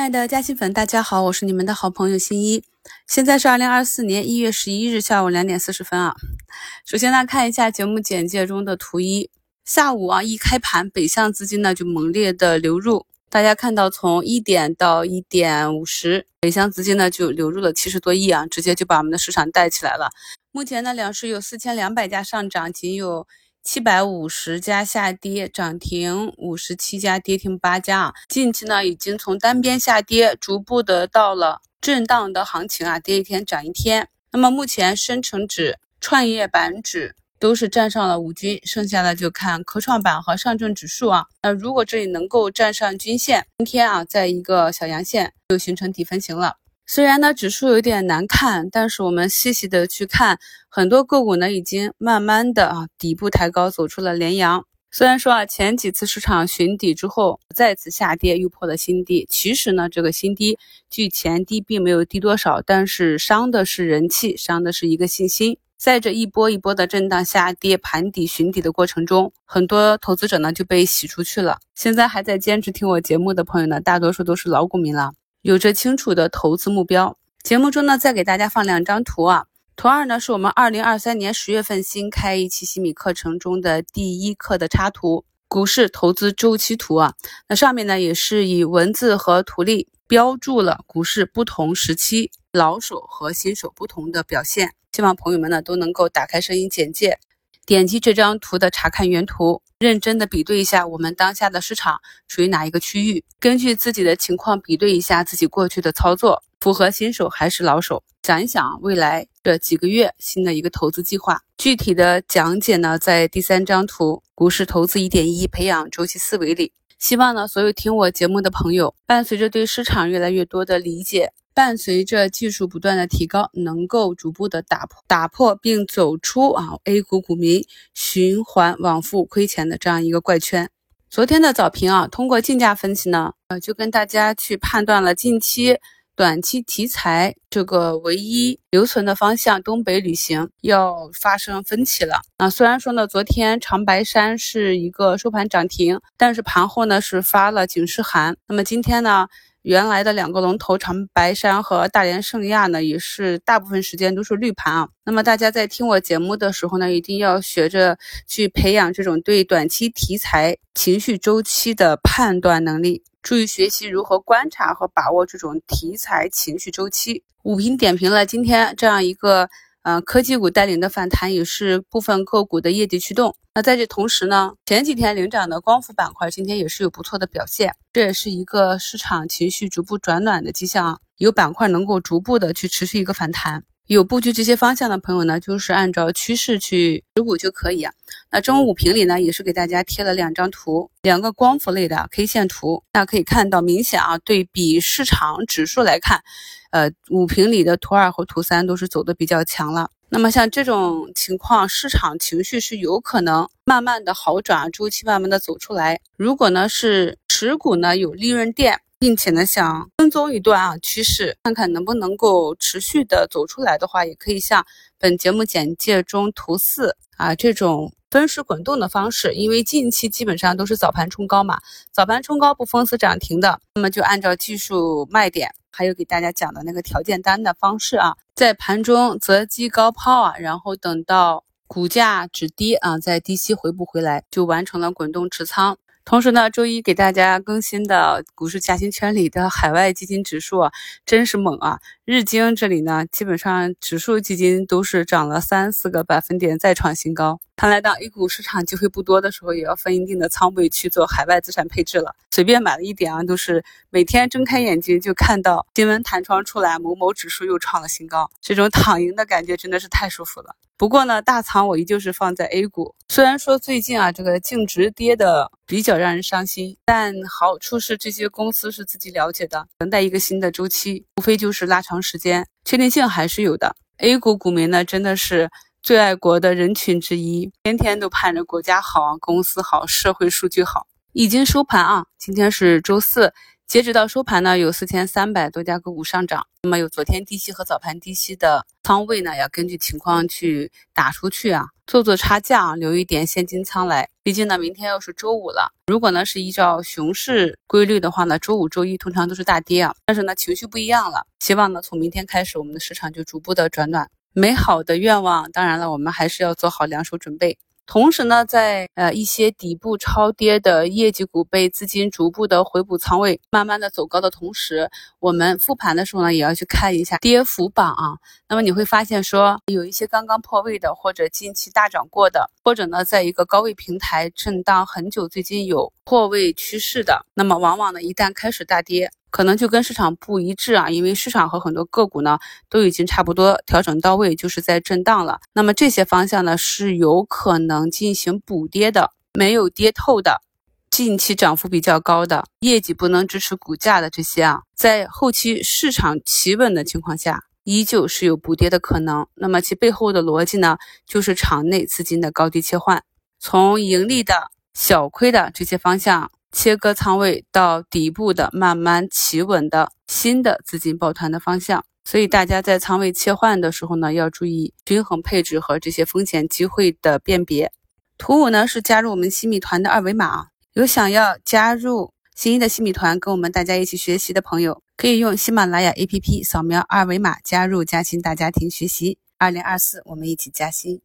亲爱的嘉兴粉，大家好，我是你们的好朋友新一。现在是二零二四年一月十一日下午两点四十分啊。首先呢，看一下节目简介中的图一，下午啊一开盘，北向资金呢就猛烈的流入，大家看到从一点到一点五十，北向资金呢就流入了七十多亿啊，直接就把我们的市场带起来了。目前呢，两市有四千两百家上涨，仅有。七百五十家下跌，涨停五十七家，跌停八家啊。近期呢，已经从单边下跌，逐步的到了震荡的行情啊，跌一天涨一天。那么目前深成指、创业板指都是站上了五均，剩下的就看科创板和上证指数啊。那如果这里能够站上均线，今天啊，在一个小阳线就形成底分型了。虽然呢指数有点难看，但是我们细细的去看，很多个股呢已经慢慢的啊底部抬高，走出了连阳。虽然说啊前几次市场寻底之后再次下跌，又破了新低。其实呢这个新低距前低并没有低多少，但是伤的是人气，伤的是一个信心。在这一波一波的震荡下跌、盘底寻底的过程中，很多投资者呢就被洗出去了。现在还在坚持听我节目的朋友呢，大多数都是老股民了。有着清楚的投资目标。节目中呢，再给大家放两张图啊。图二呢，是我们二零二三年十月份新开一期西米课程中的第一课的插图，股市投资周期图啊。那上面呢，也是以文字和图例标注了股市不同时期老手和新手不同的表现。希望朋友们呢，都能够打开声音简介。点击这张图的查看原图，认真的比对一下我们当下的市场处于哪一个区域，根据自己的情况比对一下自己过去的操作，符合新手还是老手？想一想未来这几个月新的一个投资计划，具体的讲解呢，在第三张图股市投资一点一培养周期思维里。希望呢，所有听我节目的朋友，伴随着对市场越来越多的理解。伴随着技术不断的提高，能够逐步的打破、打破并走出啊 A 股股民循环往复亏钱的这样一个怪圈。昨天的早评啊，通过竞价分析呢，呃，就跟大家去判断了近期短期题材这个唯一留存的方向——东北旅行要发生分歧了。啊，虽然说呢，昨天长白山是一个收盘涨停，但是盘后呢是发了警示函。那么今天呢？原来的两个龙头长白山和大连圣亚呢，也是大部分时间都是绿盘啊。那么大家在听我节目的时候呢，一定要学着去培养这种对短期题材情绪周期的判断能力，注意学习如何观察和把握这种题材情绪周期。五评点评了今天这样一个。呃，科技股带领的反弹也是部分个股的业绩驱动。那在这同时呢，前几天领涨的光伏板块今天也是有不错的表现，这也是一个市场情绪逐步转暖的迹象，有板块能够逐步的去持续一个反弹。有布局这些方向的朋友呢，就是按照趋势去持股就可以啊。那中午五评里呢，也是给大家贴了两张图，两个光伏类的 K 线图，大家可以看到明显啊，对比市场指数来看，呃，五评里的图二和图三都是走的比较强了。那么像这种情况，市场情绪是有可能慢慢的好转，周期慢慢的走出来。如果呢是持股呢有利润垫。并且呢，想跟踪一段啊趋势，看看能不能够持续的走出来的话，也可以像本节目简介中图四啊这种分时滚动的方式。因为近期基本上都是早盘冲高嘛，早盘冲高不封死涨停的，那么就按照技术卖点，还有给大家讲的那个条件单的方式啊，在盘中择机高抛啊，然后等到股价止跌啊，在低吸回补回来，就完成了滚动持仓。同时呢，周一给大家更新的股市嘉兴圈里的海外基金指数真是猛啊！日经这里呢，基本上指数基金都是涨了三四个百分点，再创新高。看来当 A 股市场机会不多的时候，也要分一定的仓位去做海外资产配置了。随便买了一点啊，都是每天睁开眼睛就看到新闻弹窗出来，某某指数又创了新高，这种躺赢的感觉真的是太舒服了。不过呢，大仓我依旧是放在 A 股。虽然说最近啊，这个净值跌的比较让人伤心，但好处是这些公司是自己了解的，等待一个新的周期，无非就是拉长时间，确定性还是有的。A 股股民呢，真的是最爱国的人群之一，天天都盼着国家好、公司好、社会数据好。已经收盘啊，今天是周四。截止到收盘呢，有四千三百多家个股上涨。那么有昨天低吸和早盘低吸的仓位呢，要根据情况去打出去啊。做做差价，留一点现金仓来。毕竟呢，明天又是周五了。如果呢是依照熊市规律的话呢，周五、周一通常都是大跌啊。但是呢，情绪不一样了。希望呢，从明天开始，我们的市场就逐步的转暖。美好的愿望，当然了，我们还是要做好两手准备。同时呢，在呃一些底部超跌的业绩股被资金逐步的回补仓位，慢慢的走高的同时，我们复盘的时候呢，也要去看一下跌幅榜啊。那么你会发现说，有一些刚刚破位的，或者近期大涨过的，或者呢，在一个高位平台震荡很久，最近有破位趋势的，那么往往呢，一旦开始大跌。可能就跟市场不一致啊，因为市场和很多个股呢都已经差不多调整到位，就是在震荡了。那么这些方向呢是有可能进行补跌的，没有跌透的，近期涨幅比较高的，业绩不能支持股价的这些啊，在后期市场企稳的情况下，依旧是有补跌的可能。那么其背后的逻辑呢，就是场内资金的高低切换，从盈利的小亏的这些方向。切割仓位到底部的慢慢企稳的新的资金抱团的方向，所以大家在仓位切换的时候呢，要注意均衡配置和这些风险机会的辨别。图五呢是加入我们新米团的二维码，有想要加入新一的新米团跟我们大家一起学习的朋友，可以用喜马拉雅 APP 扫描二维码加入嘉兴大家庭学习。二零二四，我们一起加薪。